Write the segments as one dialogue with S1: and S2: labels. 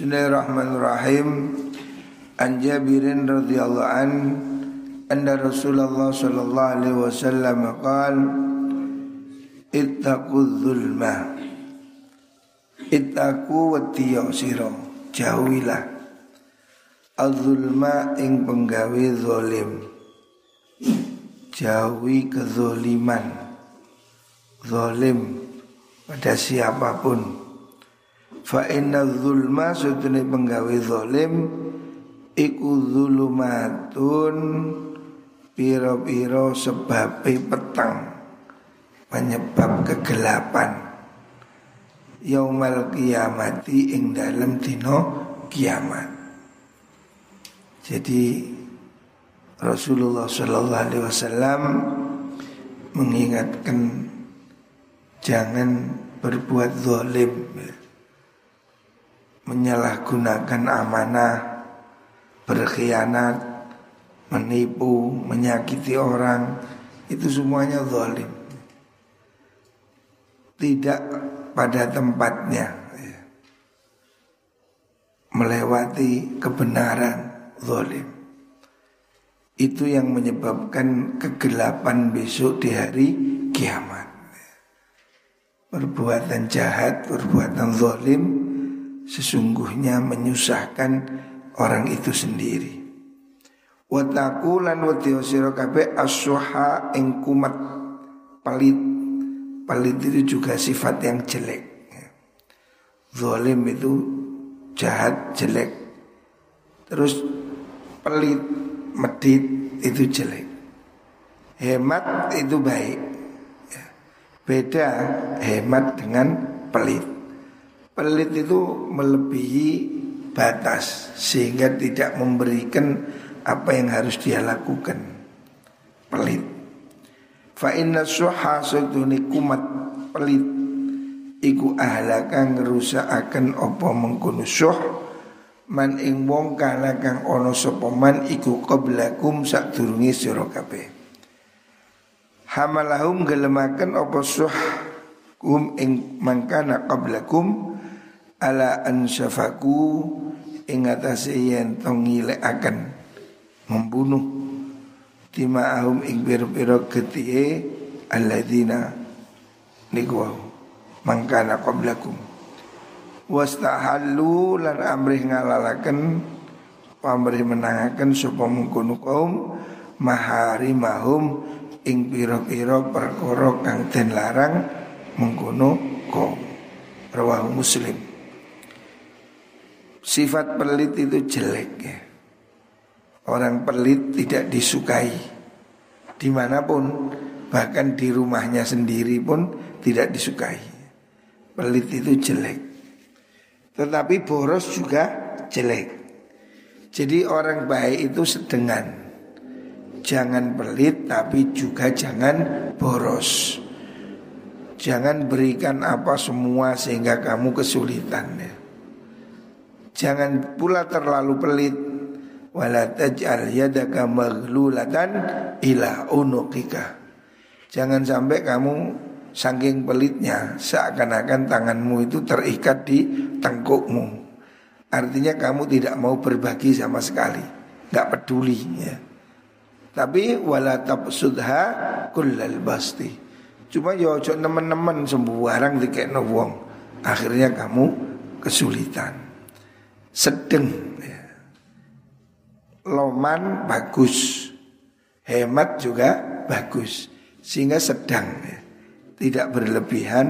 S1: Bismillahirrahmanirrahim. An Jabirin radhiyallahu an anna Rasulullah sallallahu alaihi wasallam qaal ittaqudz zulma ittaqu wa sira. Jauhilah az-zulma ing penggawe zalim. Jauhi kezoliman. Zalim pada siapa pun Fa inna zulma sutune penggawe zalim iku zulumatun piro-piro sebab petang penyebab kegelapan yaumal kiamati ing dalam dino kiamat. Jadi Rasulullah Shallallahu Alaihi Wasallam mengingatkan jangan berbuat zalim menyalahgunakan amanah, berkhianat, menipu, menyakiti orang, itu semuanya zalim. Tidak pada tempatnya. Ya. Melewati kebenaran zalim. Itu yang menyebabkan kegelapan besok di hari kiamat. Perbuatan jahat, perbuatan zalim sesungguhnya menyusahkan orang itu sendiri. Wataku lan wati sira kabeh asyuha ing kumat pelit. Pelit itu juga sifat yang jelek. Zalim itu jahat, jelek. Terus pelit, medit itu jelek. Hemat itu baik. Beda hemat dengan pelit. Pelit itu melebihi batas sehingga tidak memberikan apa yang harus dia lakukan. Pelit. Fa inna suha kumat pelit iku ahlaka ngerusakaken apa mengkono suh man ing wong kana kang ana sapa man iku qablakum sadurunge sira kabeh. Hamalahum gelemaken apa suh kum ing mangkana qablakum ala ansyafaku ing atase yen to akan membunuh. Ahum ing pira-pira getihe alladzina niku mangkana qablakum. Wastahallu lan amrih ngalalaken pamrih menangaken sapa mungkono kaum maharimahum ing pira-pira perkara kang den larang mengkono kaum. Rawahu muslim Sifat pelit itu jelek ya. Orang pelit tidak disukai. Di mana pun Bahkan di rumahnya sendiri pun tidak disukai. Pelit itu jelek. Tetapi boros juga jelek. Jadi orang baik itu sedengan. Jangan pelit tapi juga jangan boros. Jangan berikan apa semua sehingga kamu kesulitan ya. Jangan pula terlalu pelit wala taj'al yadaka maghlulatan ila unuqika. Jangan sampai kamu saking pelitnya seakan-akan tanganmu itu terikat di tengkukmu. Artinya kamu tidak mau berbagi sama sekali, nggak peduli ya. Tapi wala tabsudha kullal basti. Cuma ya teman-teman sembarang dikekno wong. Akhirnya kamu kesulitan sedang ya. loman bagus. Hemat juga bagus. Sehingga sedang ya. tidak berlebihan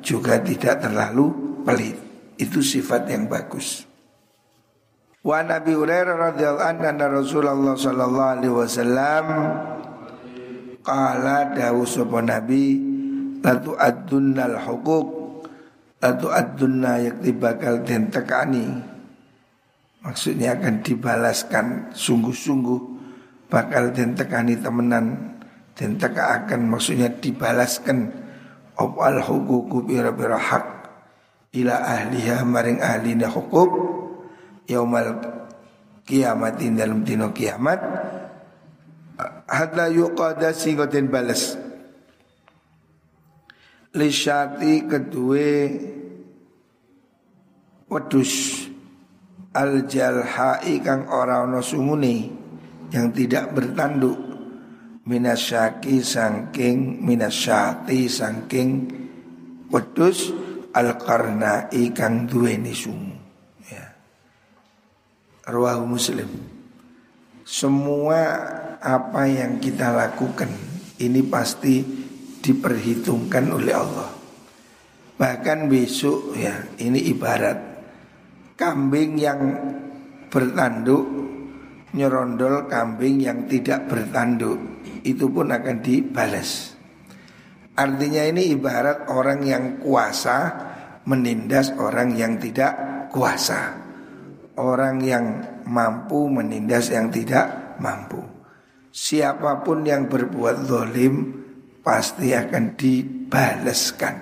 S1: juga tidak terlalu pelit. Itu sifat yang bagus. Wa Nabi Hurairah radhiyallahu anhu Rasulullah sallallahu alaihi wasallam qala dawu sapa nabi la tu'addunnal huquq la tu'addunna yakti bakal den tekani Maksudnya akan dibalaskan sungguh-sungguh bakal den tekani temenan den teka akan maksudnya dibalaskan. Opal hukuku bira-bira hak ila ahliha maring ahlina hukuk yaumal kiamatin dalam dino kiamat. Hadla yuqada den balas. Lisyati kedua wedus al jalhai kang ora ono sungune yang tidak bertanduk. Minasyaki sangking minasyati sangking wedus al karnai kang duweni sungu. Ya. Ruahu muslim. Semua apa yang kita lakukan ini pasti diperhitungkan oleh Allah. Bahkan besok ya ini ibarat kambing yang bertanduk nyerondol kambing yang tidak bertanduk itu pun akan dibalas. Artinya ini ibarat orang yang kuasa menindas orang yang tidak kuasa. Orang yang mampu menindas yang tidak mampu. Siapa pun yang berbuat zalim pasti akan dibalaskan.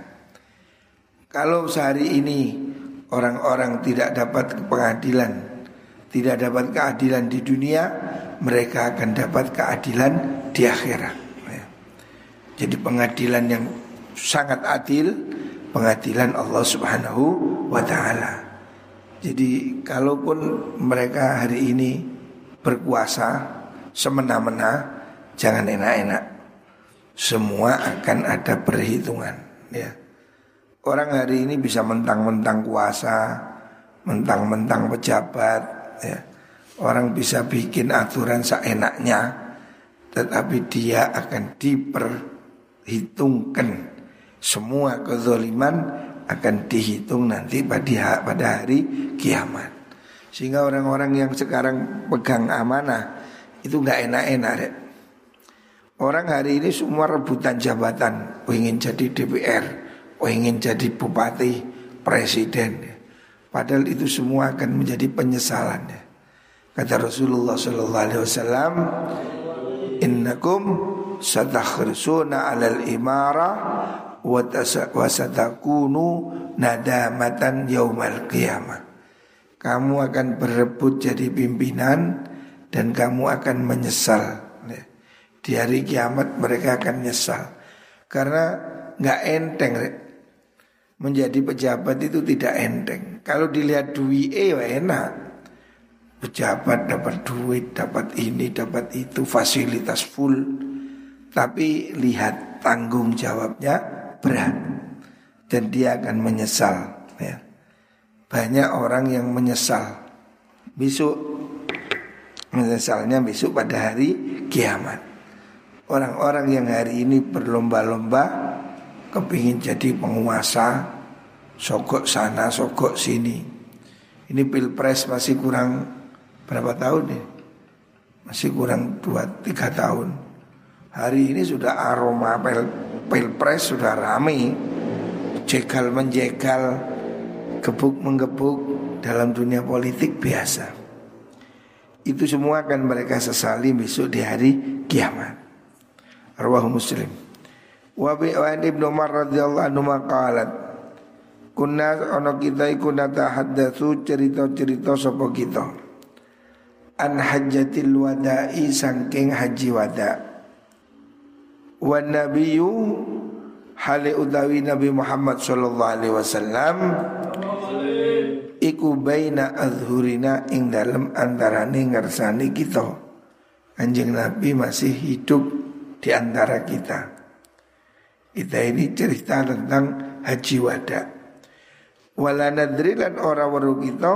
S1: Kalau sehari ini orang-orang tidak dapat pengadilan, tidak dapat keadilan di dunia, mereka akan dapat keadilan di akhirat. Ya. Jadi pengadilan yang sangat adil, pengadilan Allah Subhanahu wa taala. Jadi kalaupun mereka hari ini berkuasa semena-mena, jangan enak-enak. Semua akan ada perhitungan, ya. Orang hari ini bisa mentang-mentang kuasa, mentang-mentang pejabat, ya. Orang bisa bikin aturan seenaknya, tetapi dia akan diperhitungkan. Semua kezoliman akan dihitung nanti pada pada hari kiamat. Sehingga orang-orang yang sekarang pegang amanah itu nggak enak-enak. Orang hari ini semua rebutan jabatan, ingin jadi DPR, oh ingin jadi bupati, presiden. Padahal itu semua akan menjadi penyesalan. Kata Rasulullah Sallallahu Alaihi Wasallam, Innakum satakhrisuna alal imara wa satakunu nadamatan yaumal qiyamah. Kamu akan berebut jadi pimpinan dan kamu akan menyesal. Di hari kiamat mereka akan nyesal karena nggak enteng menjadi pejabat itu tidak enteng. Kalau dilihat duit eh ya enak. Pejabat dapat duit, dapat ini, dapat itu, fasilitas full. Tapi lihat tanggung jawabnya berat dan dia akan menyesal. Ya. Banyak orang yang menyesal besok menyesalnya besok pada hari kiamat. Orang-orang yang hari ini berlomba-lomba kepingin jadi penguasa sogok sana sogok sini. Ini pilpres masih kurang berapa tahun nih masih kurang dua tiga tahun. Hari ini sudah aroma pil, pilpres sudah rame. Jegal menjegal gebuk menggebuk dalam dunia politik biasa. Itu semua akan mereka sesali besok di hari kiamat. Arwah muslim Wa bi Ibnu Umar radhiyallahu anhu maqalat Kunna ana kita iku natahaddatsu cerita-cerita sapa kita. An hajjatil wada'i sangking haji wada. Wa nabiyyu hale utawi Nabi Muhammad sallallahu alaihi wasallam iku baina azhurina ing dalem antarane ngersani kita. Anjing Nabi masih hidup di antara kita kita ini cerita tentang haji wada. Wala nadri lan ora weru kita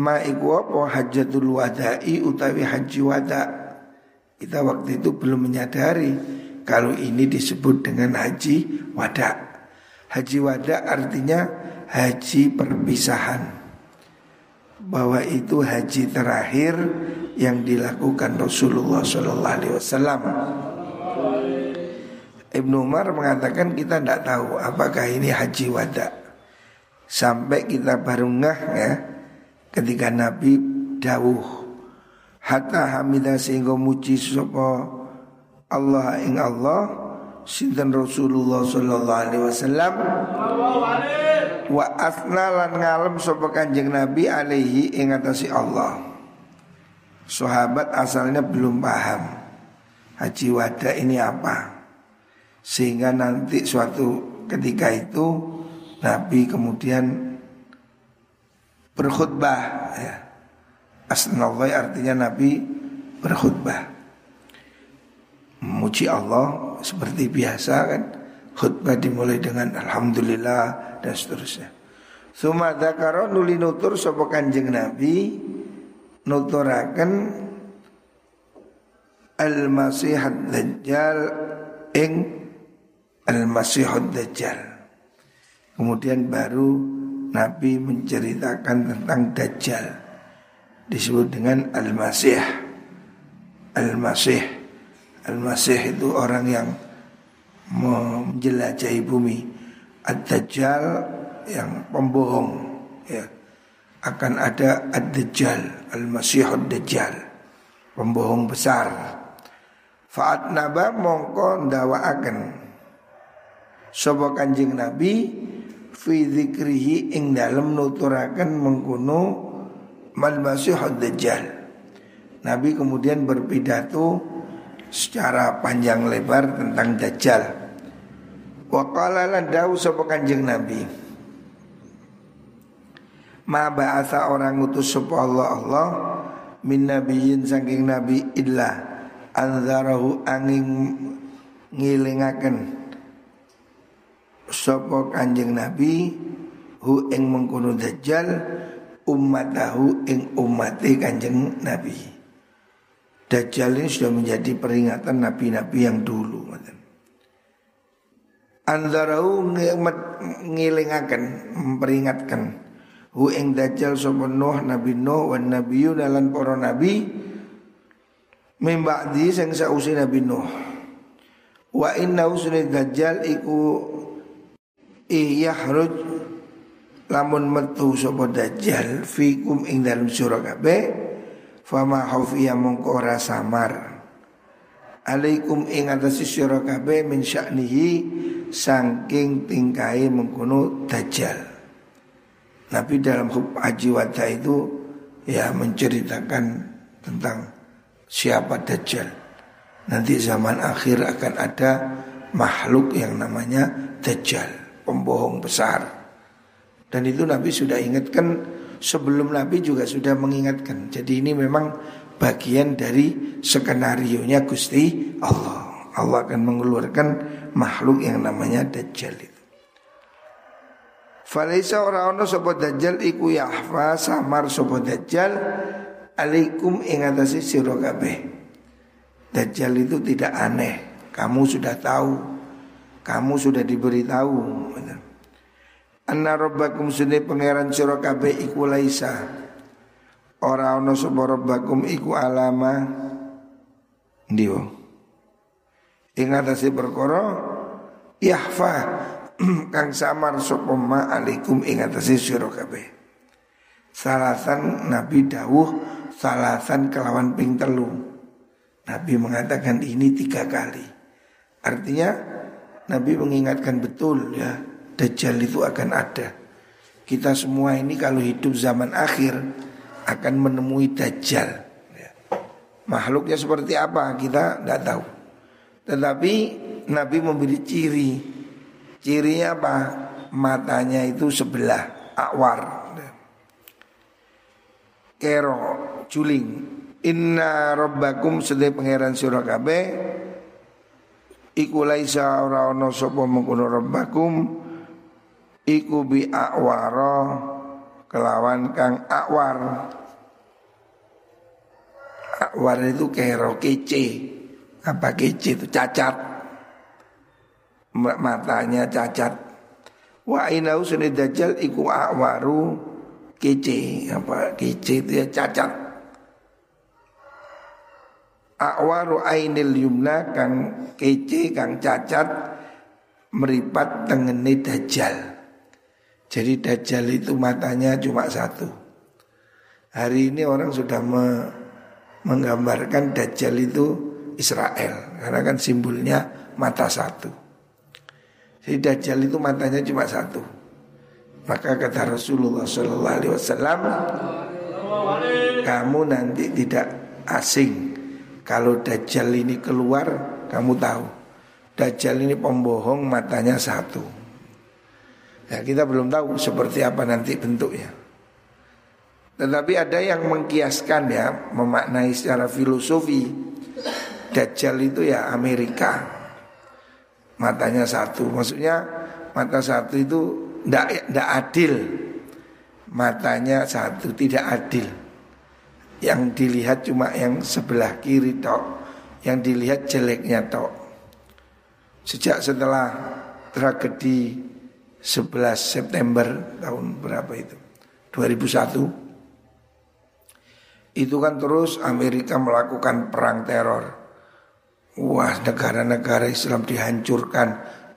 S1: ma iku apa hajatul wada'i utawi haji wada. Kita waktu itu belum menyadari kalau ini disebut dengan haji wada. Haji wada artinya haji perpisahan. Bahwa itu haji terakhir yang dilakukan Rasulullah Sallallahu Alaihi Wasallam. Ibnu Umar mengatakan kita tidak tahu apakah ini haji wada Sampai kita baru ngah ya Ketika Nabi dawuh Hatta hamidah sehingga muji sopo Allah ing Allah Sinten Rasulullah sallallahu alaihi wasallam? Wa asna lan ngalem sopo kanjeng Nabi alaihi ing atasi Allah. Sahabat asalnya belum paham Haji wada ini apa sehingga nanti suatu ketika itu Nabi kemudian berkhutbah ya. Asnallah artinya Nabi berkhutbah Memuji Allah seperti biasa kan Khutbah dimulai dengan Alhamdulillah dan seterusnya Suma dakaro nuli nutur sopo kanjeng Nabi Nuturakan Al-Masih Dajjal Ing Al-Masih Dajjal. Kemudian baru Nabi menceritakan tentang Dajjal. Disebut dengan Al-Masih. Al-Masih. Al-Masih itu orang yang menjelajahi bumi. Ad-Dajjal yang pembohong ya. Akan ada Ad-Dajjal Al-Masih Ad-Dajjal pembohong besar. Fa'at naba mongko ndawaaken Sopo kanjeng Nabi fi dzikrihi ing dalem nuturaken mengkono mal masihud dajjal. Nabi kemudian berpidato secara panjang lebar tentang dajjal. Wa qala lan dawu sapa Kanjeng Nabi. Ma ba'atha orang utus sapa Allah Allah min nabiyyin saking nabi illa anzarahu angin ngilingaken Sopo kanjeng Nabi hu ing mengkono dajjal ummatahu ing ummati kanjeng Nabi. Dajjal ini sudah menjadi peringatan nabi-nabi yang dulu. Anzarahu ngilingaken memperingatkan hu ing dajjal sapa Nuh Nabi Nuh wan nabiyyu dalan para nabi mimba'di sing sausi Nabi Nuh. Wa inna usni dajjal iku Iyahruj lamun metu sapa dajjal fikum ing dalem sira kabeh fama khafiya mongko ora samar. Alaikum ing atas sira kabeh min sya'nihi saking tingkai mengkono dajjal. Nabi dalam hub haji wada itu ya menceritakan tentang siapa dajjal. Nanti zaman akhir akan ada makhluk yang namanya dajjal pembohong besar. Dan itu Nabi sudah ingatkan sebelum Nabi juga sudah mengingatkan. Jadi ini memang bagian dari skenario nya Gusti Allah. Allah akan mengeluarkan makhluk yang namanya Dajjal itu. Falaisa ora ono sapa Dajjal iku yahfa samar sapa Dajjal alaikum ing atase sira. Dajjal itu tidak aneh, kamu sudah tahu kamu sudah diberitahu Anna rabbakum sunni pangeran sira kabeh iku laisa. Ora ana sapa rabbakum iku alama. Ndiwo ing atase perkara yahfa kang samar sapa ma alaikum ing atase sira kabeh salasan nabi dawuh salasan kelawan ping telu. Nabi mengatakan ini tiga kali. Artinya Nabi mengingatkan betul ya Dajjal itu akan ada Kita semua ini kalau hidup zaman akhir Akan menemui Dajjal ya. Makhluknya seperti apa kita tidak tahu Tetapi Nabi memberi ciri Cirinya apa? Matanya itu sebelah Akwar ya. Kero Juling Inna rabbakum sedih pangeran surah kabeh Iku laisa ora ana sapa mengkono rabbakum iku bi akwara kelawan kang akwar. Akwar itu kero kece. Apa kece itu cacat. Matanya cacat. Wa inau suni dajjal iku akwaru kece. Apa kece itu ya cacat. Akwaru ainil yumna kang kece kang cacat meripat tengene dajjal. Jadi dajjal itu matanya cuma satu. Hari ini orang sudah me menggambarkan dajjal itu Israel karena kan simbolnya mata satu. Jadi dajjal itu matanya cuma satu. Maka kata Rasulullah Sallallahu Alaihi Wasallam, kamu nanti tidak asing kalau Dajjal ini keluar kamu tahu Dajjal ini pembohong matanya satu Ya kita belum tahu seperti apa nanti bentuknya Tetapi ada yang mengkiaskan ya, memaknai secara filosofi. Dajjal itu ya Amerika. Matanya satu, maksudnya mata satu itu tidak adil. Matanya satu tidak adil. Yang dilihat cuma yang sebelah kiri tok, yang dilihat jeleknya tok. Sejak setelah tragedi 11 September tahun berapa itu? 2001 itu kan terus Amerika melakukan perang teror. Wah, negara-negara Islam dihancurkan,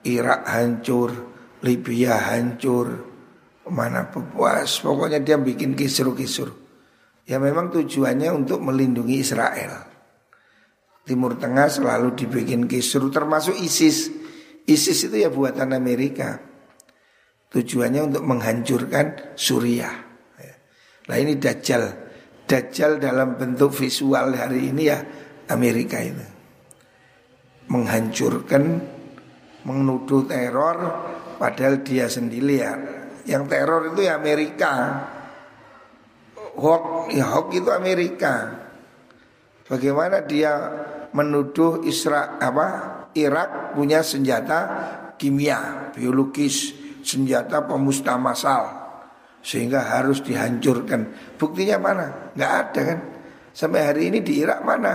S1: Irak hancur, Libya hancur, mana puas. Pokoknya dia bikin kisru-kisru. Ya memang tujuannya untuk melindungi Israel. Timur Tengah selalu dibikin kisru termasuk ISIS. ISIS itu ya buatan Amerika. Tujuannya untuk menghancurkan Suriah. Nah ini Dajjal Dajjal dalam bentuk visual hari ini ya Amerika itu Menghancurkan Menuduh teror Padahal dia sendiri ya Yang teror itu ya Amerika Hawk, ya Hawk itu Amerika Bagaimana dia menuduh Isra apa Irak punya senjata kimia biologis senjata pemusnah massal sehingga harus dihancurkan. Buktinya mana? Nggak ada kan? Sampai hari ini di Irak mana?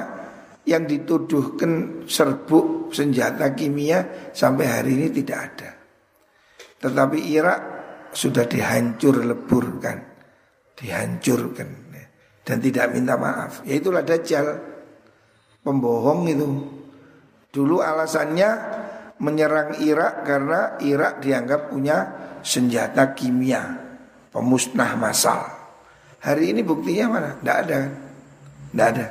S1: Yang dituduhkan serbuk senjata kimia sampai hari ini tidak ada. Tetapi Irak sudah dihancur leburkan, dihancurkan dan tidak minta maaf. Yaitulah Dajjal, pembohong itu. Dulu alasannya menyerang Irak karena Irak dianggap punya senjata kimia pemusnah massal. Hari ini buktinya mana? Tidak ada kan? Tidak ada.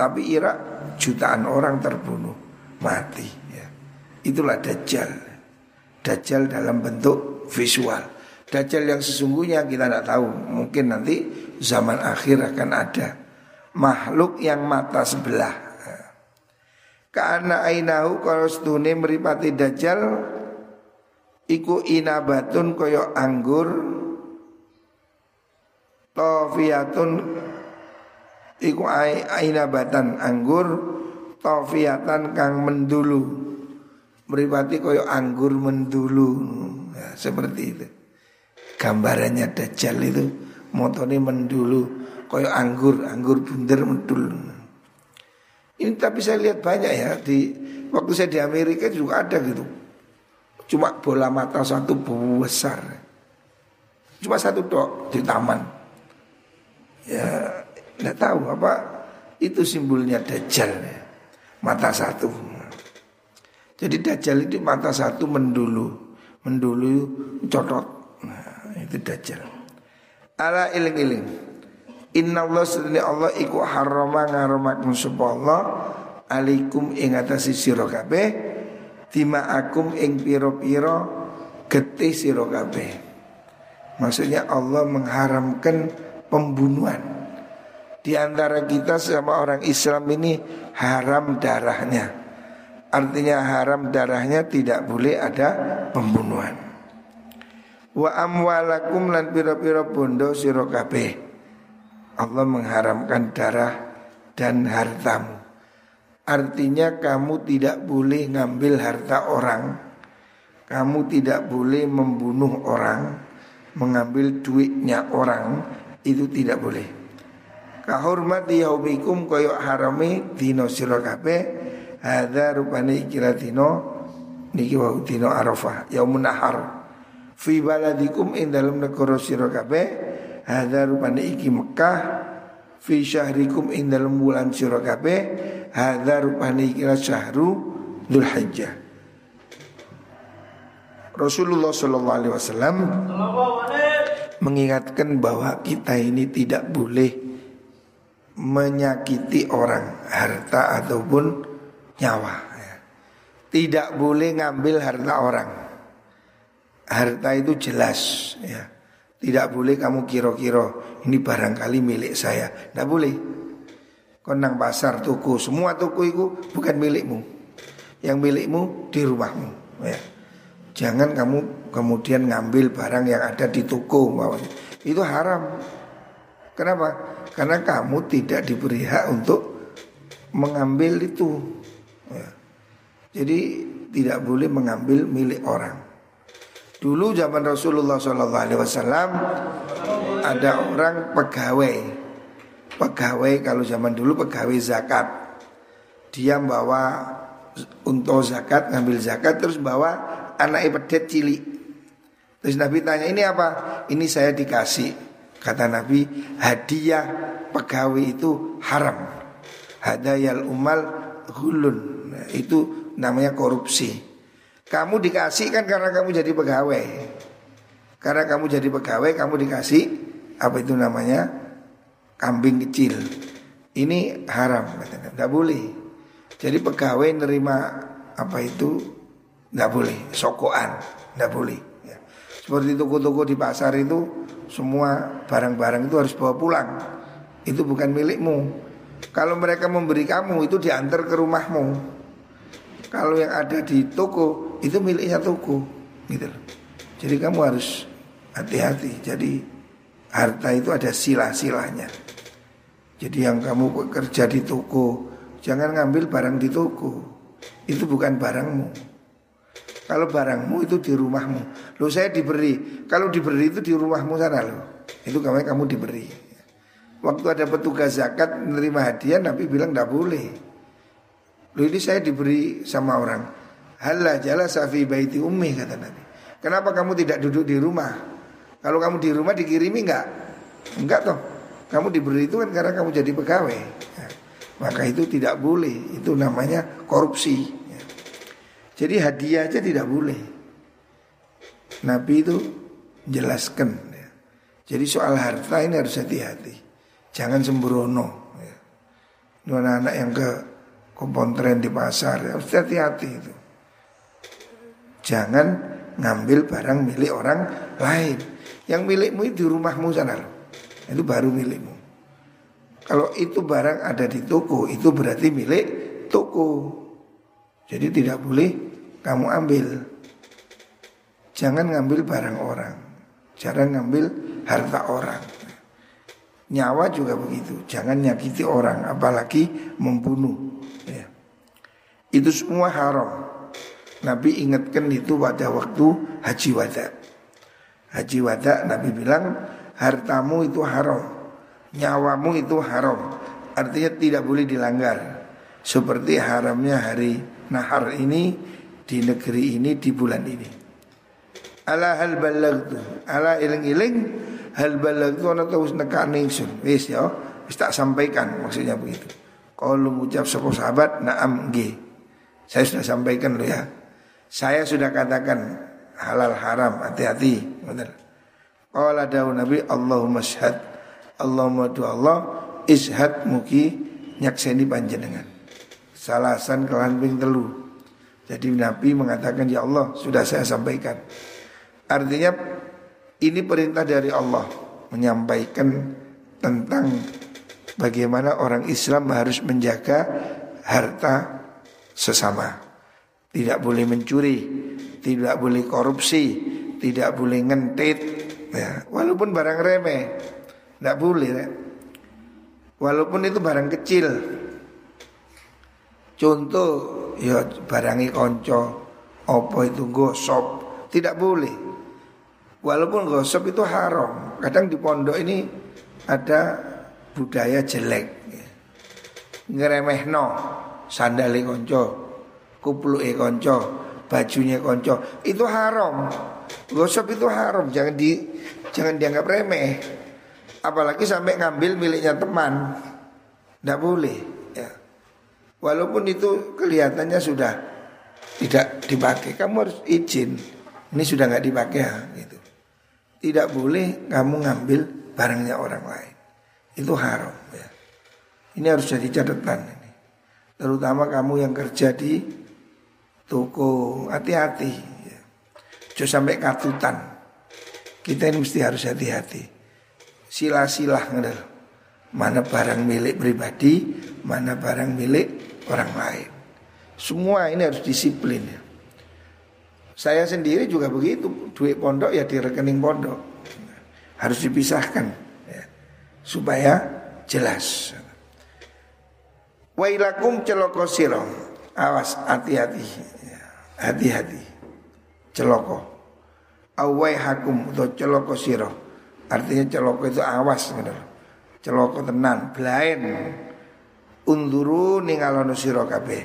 S1: Tapi Irak jutaan orang terbunuh, mati. Ya. Itulah Dajjal. Dajjal dalam bentuk visual. Dajjal yang sesungguhnya kita tidak tahu. Mungkin nanti zaman akhir akan ada makhluk yang mata sebelah. Karena ainahu kalau setune meripati Dajjal iku inabatun koyo anggur Tofiyatun Iku ainabatan anggur Tofiyatan kang mendulu Meripati koyo anggur mendulu ya, Seperti itu Gambarannya Dajjal itu Motone mendulu Koyo anggur, anggur bunder mendulu Ini tapi saya lihat banyak ya di Waktu saya di Amerika juga ada gitu. Cuma bola mata satu besar. Cuma satu dok di taman. Ya tidak tahu apa itu simbolnya dajjal ya. mata satu. Jadi dajjal itu mata satu mendulu. Mendulu nah, itu dajjal ala iling iling Inna Allah sedini Allah iku harama ngaromakum Allah Alikum ing atasi siro kabeh ing piro-piro getih siro kabeh Maksudnya Allah mengharamkan pembunuhan. Di antara kita sama orang Islam ini haram darahnya. Artinya haram darahnya tidak boleh ada pembunuhan. Wa amwalakum lan pira-pira bondo sira Allah mengharamkan darah dan hartamu. Artinya kamu tidak boleh ngambil harta orang. Kamu tidak boleh membunuh orang, mengambil duitnya orang itu tidak boleh. Kahormati yaumikum koyok harami dino sira kabeh hadza rupane kira dino niki wau dino Arafah yaumun nahar. Fi baladikum ing dalam negara sira kabeh hadza rupane iki Mekah fi syahrikum ing dalam bulan sira kabeh hadza rupane kira syahru Dzulhijjah. Rasulullah sallallahu alaihi wasallam mengingatkan bahwa kita ini tidak boleh menyakiti orang harta ataupun nyawa. Ya. Tidak boleh ngambil harta orang. Harta itu jelas ya. Tidak boleh kamu kiro-kiro ini barangkali milik saya. Tidak boleh. Konang pasar toko semua toko itu bukan milikmu. Yang milikmu di rumahmu. Ya. Jangan kamu kemudian ngambil barang yang ada di toko bawahnya. Itu haram. Kenapa? Karena kamu tidak diberi hak untuk mengambil itu. Ya. Jadi tidak boleh mengambil milik orang. Dulu zaman Rasulullah SAW ada orang pegawai, pegawai kalau zaman dulu pegawai zakat. Dia bawa untuk zakat, ngambil zakat terus bawa anak pedet cilik. Terus Nabi tanya ini apa? Ini saya dikasih Kata Nabi, hadiah pegawai itu haram. Hadayal umal hulun. Nah, itu namanya korupsi. Kamu dikasih kan karena kamu jadi pegawai. Karena kamu jadi pegawai, kamu dikasih apa itu namanya kambing kecil. Ini haram. Tidak boleh. Jadi pegawai nerima apa itu tidak boleh. Sokoan, tidak boleh. Ya. Seperti toko-toko di pasar itu semua barang-barang itu harus bawa pulang. Itu bukan milikmu. Kalau mereka memberi kamu itu diantar ke rumahmu. Kalau yang ada di toko itu miliknya toko, gitu loh. Jadi kamu harus hati-hati. Jadi harta itu ada silah-silahnya. Jadi yang kamu bekerja di toko, jangan ngambil barang di toko. Itu bukan barangmu. Kalau barangmu itu di rumahmu. Lo saya diberi. Kalau diberi itu di rumahmu sana lo. Itu kamu kamu diberi. Waktu ada petugas zakat menerima hadiah Nabi bilang tidak boleh. Lo ini saya diberi sama orang. Halah jala safi baiti ummi kata Nabi. Kenapa kamu tidak duduk di rumah? Kalau kamu di rumah dikirimi enggak? Enggak toh. Kamu diberi itu kan karena kamu jadi pegawai. Nah, maka itu tidak boleh. Itu namanya korupsi. Jadi hadiah aja tidak boleh. Nabi itu jelaskan. Ya. Jadi soal harta ini harus hati-hati. Jangan sembrono. Ya. anak-anak yang ke kompontren di pasar ya, harus hati-hati itu. Jangan ngambil barang milik orang lain. Yang milikmu itu di rumahmu sana. Itu baru milikmu. Kalau itu barang ada di toko, itu berarti milik toko. Jadi tidak boleh kamu ambil. Jangan ngambil barang orang. Jangan ngambil harta orang. Nyawa juga begitu. Jangan nyakiti orang, apalagi membunuh. Ya. Itu semua haram. Nabi ingatkan itu pada waktu haji wada. Haji wada Nabi bilang hartamu itu haram, nyawamu itu haram. Artinya tidak boleh dilanggar. Seperti haramnya hari nahar ini di negeri ini di bulan ini. Ala hal balagtu, ala iling-iling hal balagtu ana wis nekane ingsun. Wis ya, wis tak sampaikan maksudnya begitu. Kalau mengucap sapa sahabat, na'am nggih. Saya sudah sampaikan loh ya. Saya sudah katakan halal haram, hati-hati. Benar. Qala dawu Nabi Allahumma syhad. Allahumma du Allah ishad muki nyakseni panjenengan. Salasan kelan ping telu. Jadi Nabi mengatakan ya Allah sudah saya sampaikan. Artinya ini perintah dari Allah menyampaikan tentang bagaimana orang Islam harus menjaga harta sesama. Tidak boleh mencuri, tidak boleh korupsi, tidak boleh ngentit. Ya, walaupun barang remeh, tidak boleh. Ya. Walaupun itu barang kecil. Contoh ya barangi konco apa itu gosop tidak boleh walaupun gosop itu haram kadang di pondok ini ada budaya jelek ngeremeh no sandali konco e konco bajunya konco itu haram gosop itu haram jangan di jangan dianggap remeh apalagi sampai ngambil miliknya teman tidak boleh Walaupun itu kelihatannya sudah tidak dipakai, kamu harus izin. Ini sudah nggak dipakai ya, gitu. Tidak boleh kamu ngambil barangnya orang lain. Itu haram ya. Ini harus jadi catatan ini. Terutama kamu yang kerja di toko, hati-hati. Jangan sampai katutan. Kita ini mesti harus hati-hati. Sila-silah Mana barang milik pribadi, mana barang milik orang lain. Semua ini harus disiplin ya. Saya sendiri juga begitu, duit pondok ya di rekening pondok. Harus dipisahkan. Ya. supaya jelas. Wailakum celoko siro. Awas hati-hati. Hati-hati. Celoko. Awai hakum atau celoko siro. Artinya celoko itu awas benar. Celoko tenan, blain. Unduru ningalono siro kabeh.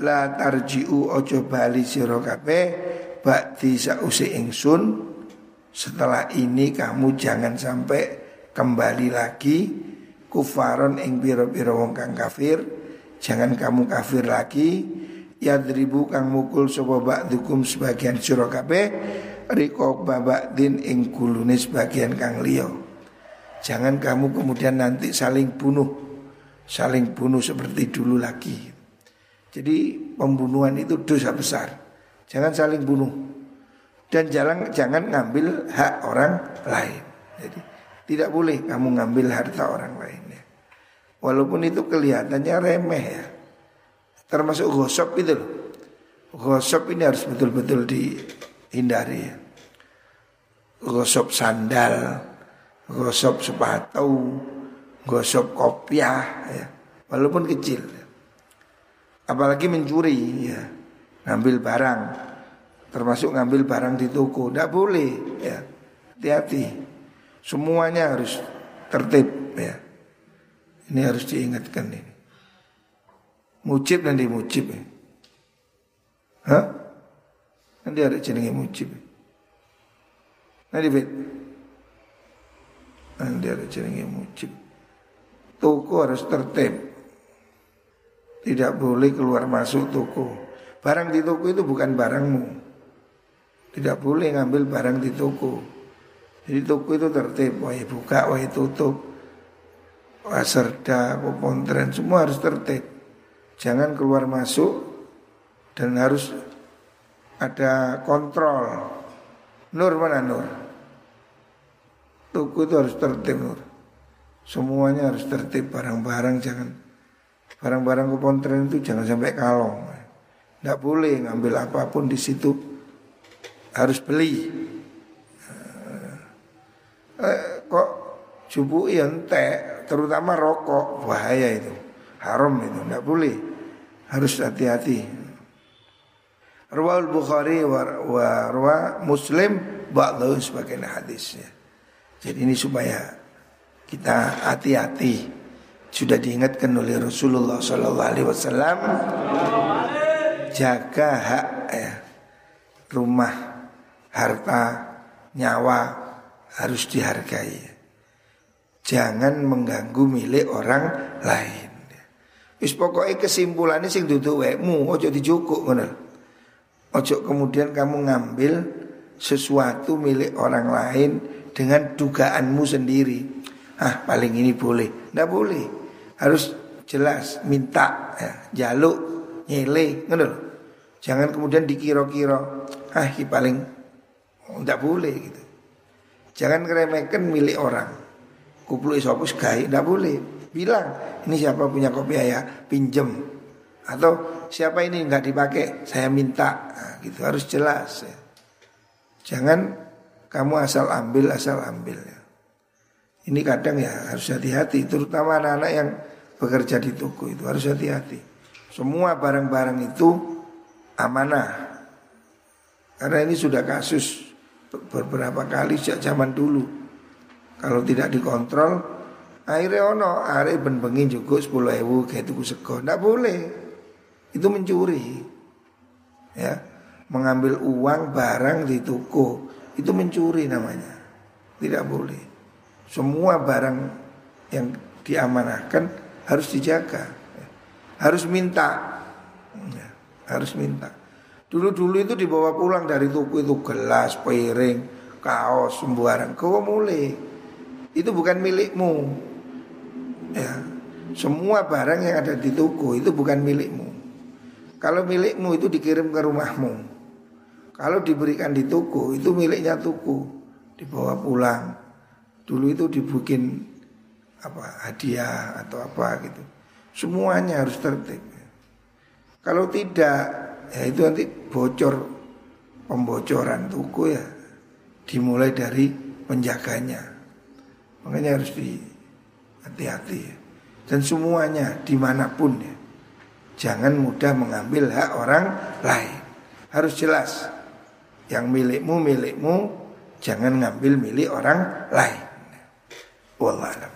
S1: La tarji'u ojo bali siro kabeh. Bakti sa'usi ingsun. Setelah ini kamu jangan sampai kembali lagi kufaron ing biro-biro wong kang kafir jangan kamu kafir lagi ya dribu kang mukul sapa ba'dukum sebagian sira kabeh riko babak din ing kulune sebagian kang liya. Jangan kamu kemudian nanti saling bunuh saling bunuh seperti dulu lagi. Jadi pembunuhan itu dosa besar. Jangan saling bunuh. Dan jangan jangan ngambil hak orang lain. Jadi tidak boleh kamu ngambil harta orang lain ya. Walaupun itu kelihatannya remeh ya. Termasuk gosok itu loh. Gosok ini harus betul-betul dihindari. Gosok sandal, gosok sepatu, gosok kopiah ya. Walaupun kecil. Apalagi mencuri ya. Ngambil barang. Termasuk ngambil barang di toko. Tidak boleh ya. Hati-hati. Semuanya harus tertib ya. Ini harus diingatkan ini. Mujib nanti mujib. Hah? Nanti ada jenenge mujib. Nanti bet. Nanti ada jenenge mujib. Toko harus tertib. Tidak boleh keluar masuk toko. Barang di toko itu bukan barangmu. Tidak boleh ngambil barang di toko. Jadi toko itu tertib, wah buka, wah tutup. Wah serda, pontren, semua harus tertib. Jangan keluar masuk dan harus ada kontrol. Nur mana Nur? Toko itu harus tertib Nur. Semuanya harus tertib, barang-barang jangan barang-barang pontren itu jangan sampai kalong. Tidak boleh ngambil apa pun di situ harus beli eh, kok jubu ente terutama rokok bahaya itu haram itu tidak boleh harus hati-hati Rawal Bukhari wa, wa rawa Muslim ba'dahu sebagai hadisnya. Jadi ini supaya kita hati-hati. Sudah diingatkan oleh Rasulullah Sallallahu Alaihi Wasallam jaga hak ya, rumah, harta, nyawa harus dihargai. Jangan mengganggu milik orang lain. Wis pokoknya kesimpulannya sing duduk wekmu, ojo dijukuk ngono. Ojo kemudian kamu ngambil sesuatu milik orang lain dengan dugaanmu sendiri. Ah paling ini boleh, ndak boleh. Harus jelas minta, ya, jaluk, nyele, ngono. Jangan kemudian dikira-kira, ah ini paling ndak boleh gitu. Jangan ngeremehkan milik orang. Kuplu isopus gai, tidak boleh. Bilang, ini siapa punya kopi ya, pinjem. Atau siapa ini nggak dipakai, saya minta. Nah, gitu harus jelas. Ya. Jangan kamu asal ambil, asal ambil. Ya. Ini kadang ya harus hati-hati, terutama anak-anak yang bekerja di toko itu harus hati-hati. Semua barang-barang itu amanah. Karena ini sudah kasus beberapa kali sejak zaman dulu. Kalau tidak dikontrol, akhirnya ono akhirnya ben bengi juga sepuluh ewu kayak tuku sego, tidak boleh. Itu mencuri, ya mengambil uang barang di toko itu mencuri namanya, tidak boleh. Semua barang yang diamanahkan harus dijaga, harus minta, ya, harus minta. Dulu-dulu itu dibawa pulang dari toko itu gelas, piring, kaos, sembarang. Kau mulai itu bukan milikmu. Ya, semua barang yang ada di toko itu bukan milikmu. Kalau milikmu itu dikirim ke rumahmu. Kalau diberikan di toko itu miliknya toko, dibawa pulang. Dulu itu dibikin apa hadiah atau apa gitu. Semuanya harus tertib. Kalau tidak ya itu nanti bocor pembocoran tuku ya dimulai dari penjaganya Makanya harus di hati-hati ya. Dan semuanya di mana pun ya. Jangan mudah mengambil hak orang lain. Harus jelas. Yang milikmu milikmu, jangan ngambil milik orang lain. Wallahualam.